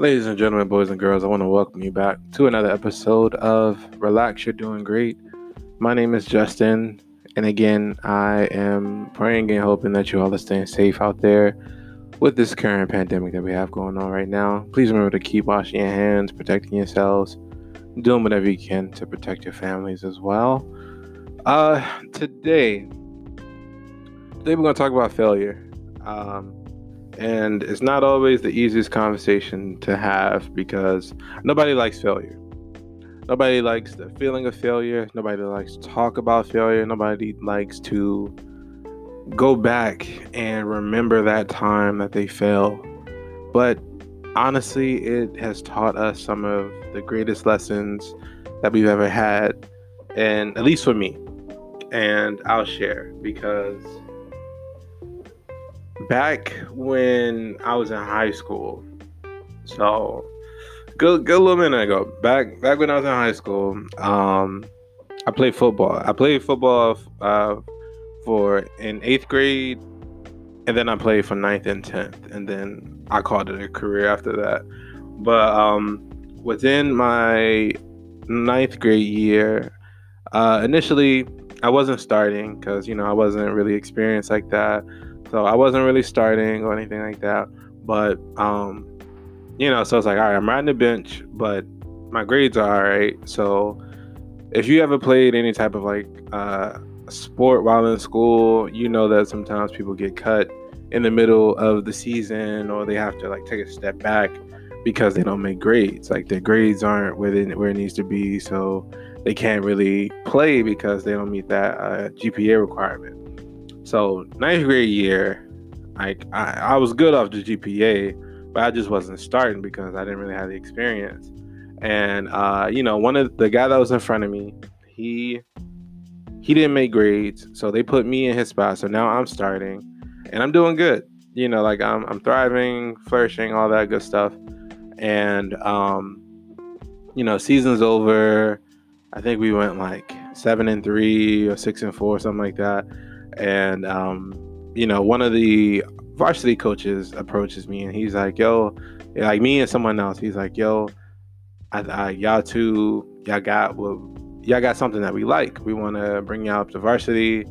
Ladies and gentlemen, boys and girls, I want to welcome you back to another episode of Relax, You're Doing Great. My name is Justin, and again, I am praying and hoping that you all are staying safe out there with this current pandemic that we have going on right now. Please remember to keep washing your hands, protecting yourselves, doing whatever you can to protect your families as well. Uh, today, today we're going to talk about failure. Um, and it's not always the easiest conversation to have because nobody likes failure. Nobody likes the feeling of failure. Nobody likes to talk about failure. Nobody likes to go back and remember that time that they failed. But honestly, it has taught us some of the greatest lessons that we've ever had, and at least for me. And I'll share because back when I was in high school. So good good little minute ago. Back back when I was in high school, um, I played football. I played football uh, for in eighth grade, and then I played for ninth and tenth, and then I called it a career after that. But um, within my ninth grade year, uh, initially I wasn't starting because you know I wasn't really experienced like that. So I wasn't really starting or anything like that. But um, you know, so it's like, all right, I'm riding the bench, but my grades are all right. So if you ever played any type of like uh, sport while in school, you know that sometimes people get cut in the middle of the season or they have to like take a step back because they don't make grades. Like their grades aren't where, they, where it needs to be. So they can't really play because they don't meet that uh, GPA requirement. So ninth grade year, like I, I was good off the GPA, but I just wasn't starting because I didn't really have the experience. And uh, you know, one of the guy that was in front of me, he he didn't make grades, so they put me in his spot. So now I'm starting, and I'm doing good. You know, like I'm I'm thriving, flourishing, all that good stuff. And um, you know, season's over. I think we went like seven and three or six and four, something like that and um, you know, one of the varsity coaches approaches me and he's like, "Yo, like me and someone else." He's like, "Yo, I, I, y'all two, y'all got well, y'all got something that we like. We want to bring y'all up to varsity,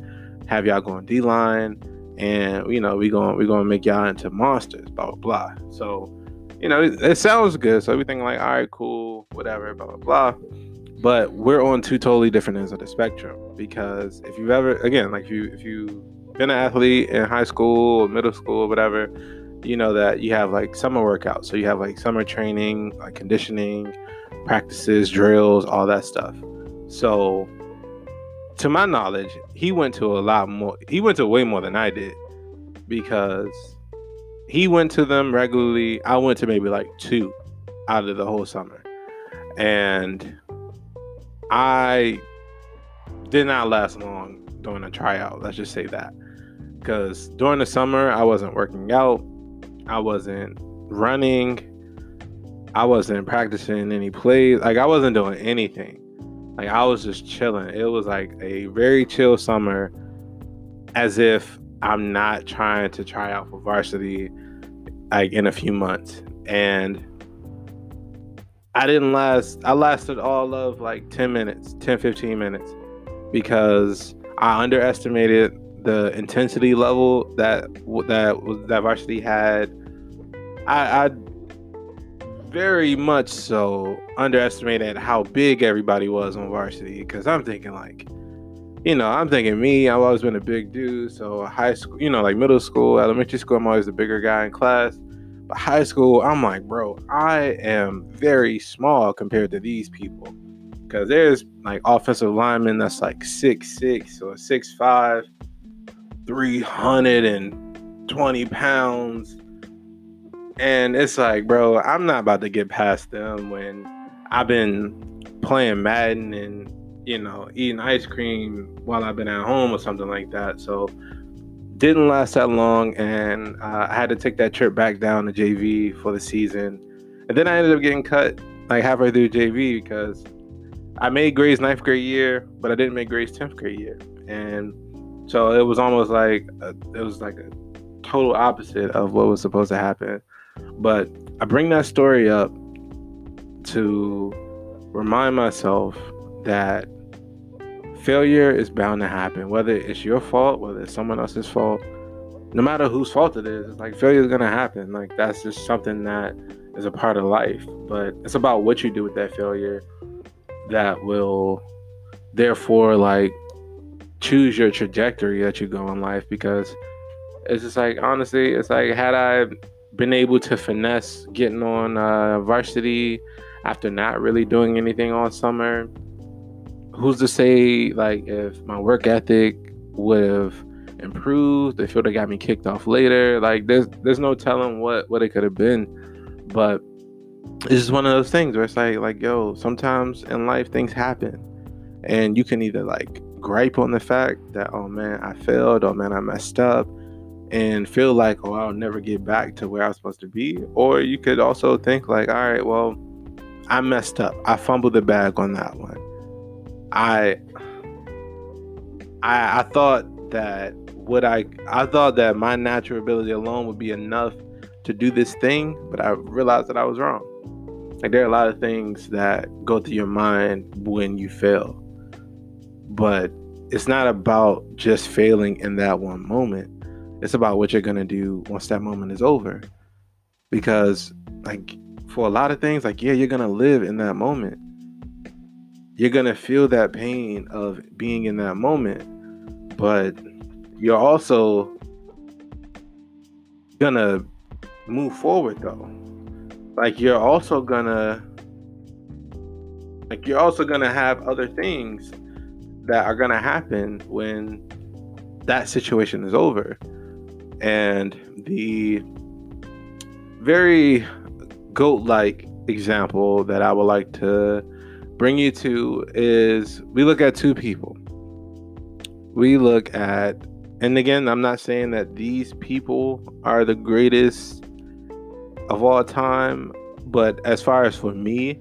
have y'all going D line, and you know, we going we gonna make y'all into monsters." Blah blah blah. So, you know, it, it sounds good. So we think like, all right, cool, whatever, blah blah blah but we're on two totally different ends of the spectrum because if you've ever again like if you if you've been an athlete in high school or middle school or whatever you know that you have like summer workouts. So you have like summer training like conditioning practices drills all that stuff. So to my knowledge he went to a lot more he went to way more than i did because he went to them regularly. I went to maybe like two out of the whole summer. And I did not last long during a tryout. Let's just say that. Because during the summer, I wasn't working out, I wasn't running, I wasn't practicing any plays. Like, I wasn't doing anything. Like, I was just chilling. It was like a very chill summer, as if I'm not trying to try out for varsity like in a few months. And I didn't last. I lasted all of like 10 minutes, 10, 15 minutes because I underestimated the intensity level that that that varsity had. I, I very much so underestimated how big everybody was on varsity because I'm thinking like, you know, I'm thinking me. I've always been a big dude, so high school, you know, like middle school, elementary school, I'm always the bigger guy in class. High school, I'm like, bro, I am very small compared to these people. Cause there's like offensive linemen that's like six six or six five, 320 pounds. And it's like, bro, I'm not about to get past them when I've been playing Madden and, you know, eating ice cream while I've been at home or something like that. So didn't last that long, and uh, I had to take that trip back down to JV for the season. And then I ended up getting cut like halfway through JV because I made grades ninth grade year, but I didn't make grades tenth grade year, and so it was almost like a, it was like a total opposite of what was supposed to happen. But I bring that story up to remind myself that failure is bound to happen, whether it's your fault, whether it's someone else's fault. No matter whose fault it is, like failure is gonna happen. Like that's just something that is a part of life. But it's about what you do with that failure that will therefore like choose your trajectory that you go in life because it's just like honestly, it's like had I been able to finesse getting on uh, varsity after not really doing anything all summer, who's to say like if my work ethic would have improved, if it would have got me kicked off later, like there's there's no telling what what it could have been, but it's just one of those things where it's like like yo, sometimes in life things happen, and you can either like gripe on the fact that oh man I failed, oh man I messed up, and feel like, oh, I'll never get back to where I was supposed to be. Or you could also think, like, all right, well, I messed up. I fumbled the bag on that one. I I, I thought that would I I thought that my natural ability alone would be enough to do this thing, but I realized that I was wrong. Like there are a lot of things that go through your mind when you fail. But it's not about just failing in that one moment it's about what you're gonna do once that moment is over. Because like for a lot of things, like yeah, you're gonna live in that moment. You're gonna feel that pain of being in that moment, but you're also gonna move forward though. Like you're also gonna like you're also gonna have other things that are gonna happen when that situation is over. And the very goat like example that I would like to bring you to is we look at two people. We look at, and again, I'm not saying that these people are the greatest of all time, but as far as for me,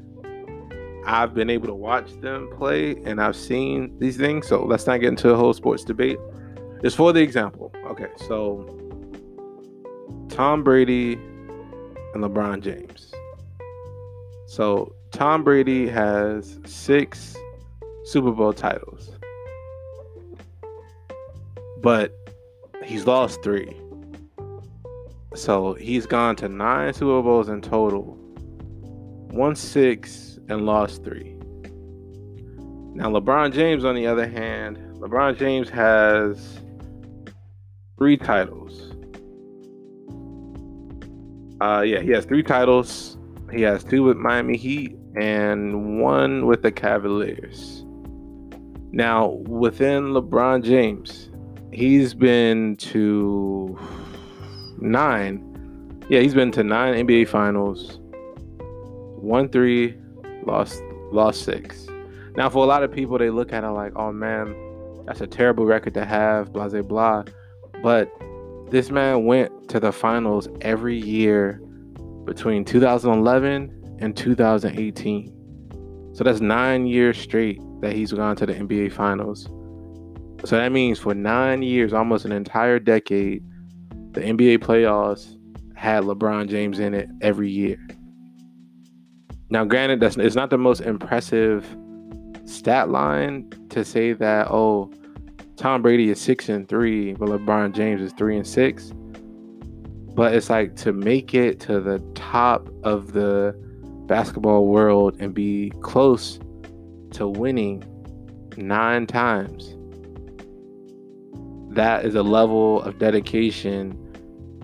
I've been able to watch them play and I've seen these things. So let's not get into a whole sports debate. Just for the example. Okay, so Tom Brady and LeBron James. So Tom Brady has six Super Bowl titles, but he's lost three. So he's gone to nine Super Bowls in total, won six and lost three. Now, LeBron James, on the other hand, LeBron James has three titles uh, yeah, he has three titles. He has two with Miami Heat and one with the Cavaliers. Now, within LeBron James, he's been to nine. Yeah, he's been to nine NBA Finals. Won three, lost lost six. Now, for a lot of people, they look at it like, "Oh man, that's a terrible record to have." Blah blah blah. But this man went to the finals every year between 2011 and 2018. So that's nine years straight that he's gone to the NBA finals. So that means for nine years, almost an entire decade, the NBA playoffs had LeBron James in it every year. Now, granted, that's it's not the most impressive stat line to say that, oh, Tom Brady is six and three, but LeBron James is three and six. But it's like to make it to the top of the basketball world and be close to winning nine times. That is a level of dedication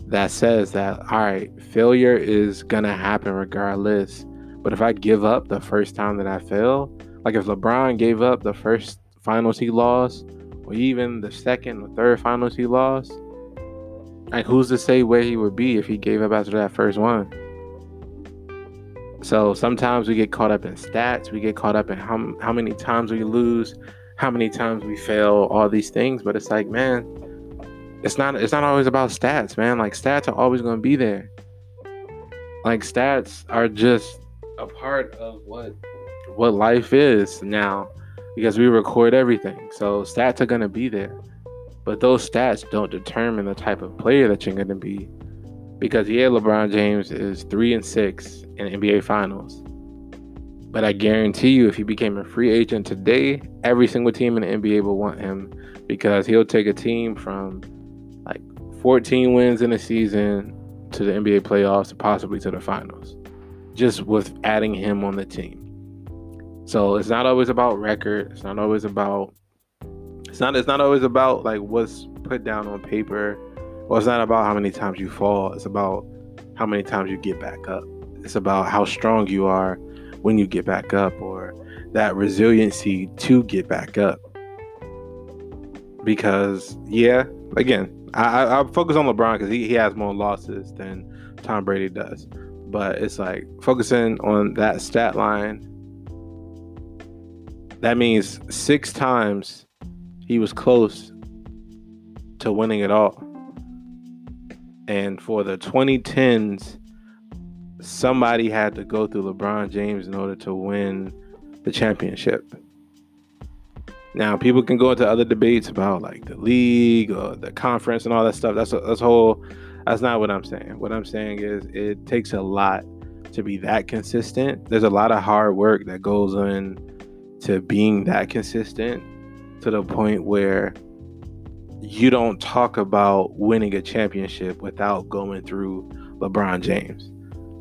that says that, all right, failure is going to happen regardless. But if I give up the first time that I fail, like if LeBron gave up the first finals he lost, or even the second or third finals he lost, like who's to say where he would be if he gave up after that first one? So sometimes we get caught up in stats, we get caught up in how how many times we lose, how many times we fail, all these things. But it's like, man, it's not it's not always about stats, man. Like stats are always going to be there. Like stats are just a part of what what life is now because we record everything. So stats are going to be there. But those stats don't determine the type of player that you're going to be Because yeah, LeBron James is three and six in NBA Finals. But I guarantee you, if he became a free agent today, every single team in the NBA will want him because he'll take a team from like 14 wins in a season to the NBA playoffs, and possibly to the finals, just with adding him on the team. So it's not always about record. It's not always about. It's not. It's not always about like what's put down on paper. Well, it's not about how many times you fall. It's about how many times you get back up. It's about how strong you are when you get back up, or that resiliency to get back up. Because yeah, again, I, I focus on LeBron because he, he has more losses than Tom Brady does. But it's like focusing on that stat line. That means six times he was close to winning it all. And for the 2010s, somebody had to go through LeBron James in order to win the championship. Now, people can go into other debates about like the league or the conference and all that stuff. That's a, that's whole. That's not what I'm saying. What I'm saying is it takes a lot to be that consistent. There's a lot of hard work that goes in to being that consistent to the point where you don't talk about winning a championship without going through LeBron James.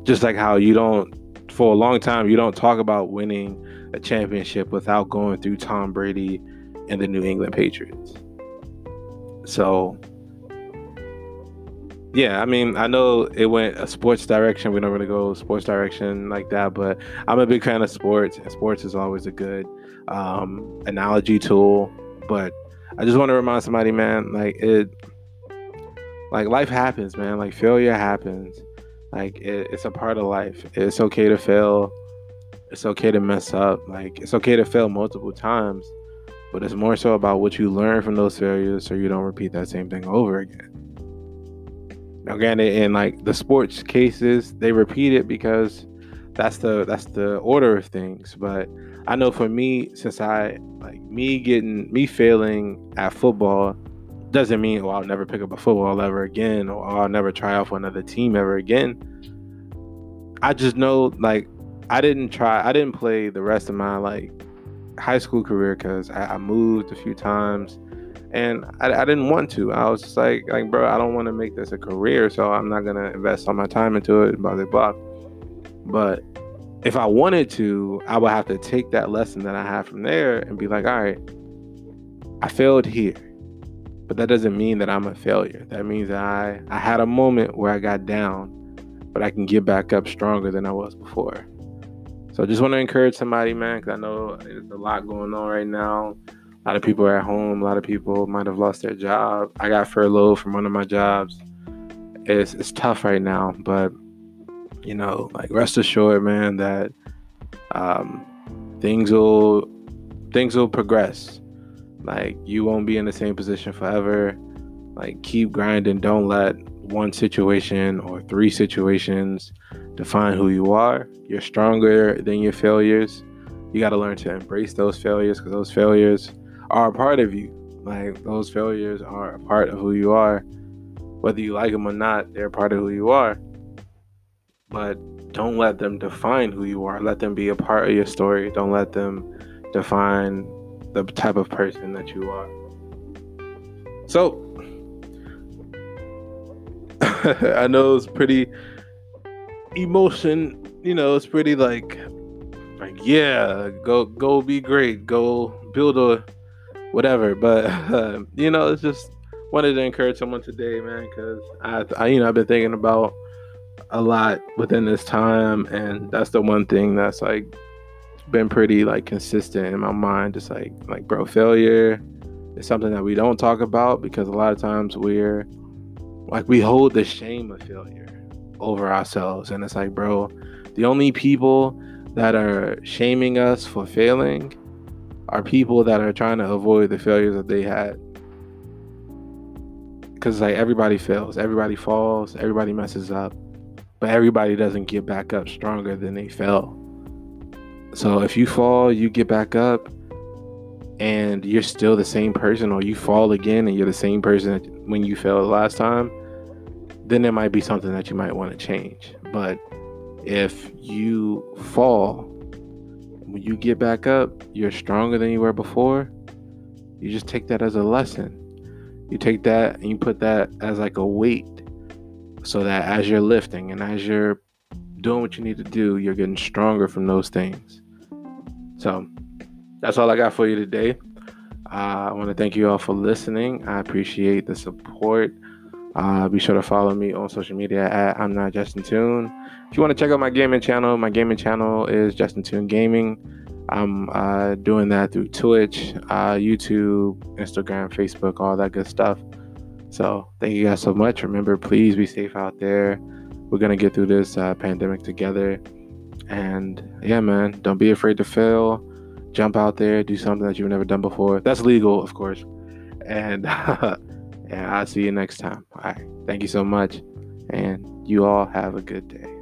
Just like how you don't, for a long time, you don't talk about winning a championship without going through Tom Brady and the New England Patriots. So, yeah, I mean, I know it went a sports direction. We don't really go sports direction like that, but I'm a big fan of sports, and sports is always a good um, analogy tool. But I just want to remind somebody, man, like it, like life happens, man. Like failure happens. Like it, it's a part of life. It's okay to fail it's okay to mess up. Like it's okay to fail multiple times, but it's more so about what you learn from those failures so you don't repeat that same thing over again. Now, granted, in like the sports cases, they repeat it because that's the that's the order of things. But I know for me, since I like me getting me failing at football doesn't mean oh I'll never pick up a football ever again or oh, I'll never try out for another team ever again. I just know like I didn't try. I didn't play the rest of my like high school career because I, I, moved a few times, and I, I, didn't want to. I was just like, like, bro, I don't want to make this a career, so I'm not gonna invest all my time into it. Blah blah blah. But if I wanted to, I would have to take that lesson that I had from there and be like, all right, I failed here. But that doesn't mean that I'm a failure. That means that I, I had a moment where I got down, but I can get back up stronger than I was before. So I just want to encourage somebody, man, because I know there's a lot going on right now. A lot of people are at home. A lot of people might have lost their job. I got furloughed from one of my jobs. It's it's tough right now, but you know, like rest assured, man, that um, things will things will progress. Like you won't be in the same position forever. Like keep grinding. Don't let one situation or three situations define who you are. You're stronger than your failures. You got to learn to embrace those failures because those failures are a part of you. Like those failures are a part of who you are. Whether you like them or not, they're a part of who you are. But don't let them define who you are. Let them be a part of your story. Don't let them define the type of person that you are. So, I know it's pretty emotion, you know, it's pretty like like yeah, go go be great, go build a whatever. But uh, you know, it's just wanted to encourage someone today, man, because I, I you know I've been thinking about a lot within this time, and that's the one thing that's like been pretty like consistent in my mind. Just like like bro, failure is something that we don't talk about because a lot of times we're like we hold the shame of failure over ourselves. And it's like, bro, the only people that are shaming us for failing are people that are trying to avoid the failures that they had. Because like everybody fails, everybody falls, everybody messes up, but everybody doesn't get back up stronger than they fell. So if you fall, you get back up, and you're still the same person, or you fall again and you're the same person when you fell last time then there might be something that you might want to change. But if you fall, when you get back up, you're stronger than you were before. You just take that as a lesson. You take that and you put that as like a weight so that as you're lifting and as you're doing what you need to do, you're getting stronger from those things. So that's all I got for you today. Uh, I want to thank you all for listening. I appreciate the support. Uh, be sure to follow me on social media at I'm not Justin Tune. If you want to check out my gaming channel, my gaming channel is Justin Tune Gaming. I'm uh, doing that through Twitch, uh, YouTube, Instagram, Facebook, all that good stuff. So thank you guys so much. Remember, please be safe out there. We're gonna get through this uh, pandemic together. And yeah, man, don't be afraid to fail. Jump out there, do something that you've never done before. That's legal, of course. And and I'll see you next time. All right. Thank you so much. And you all have a good day.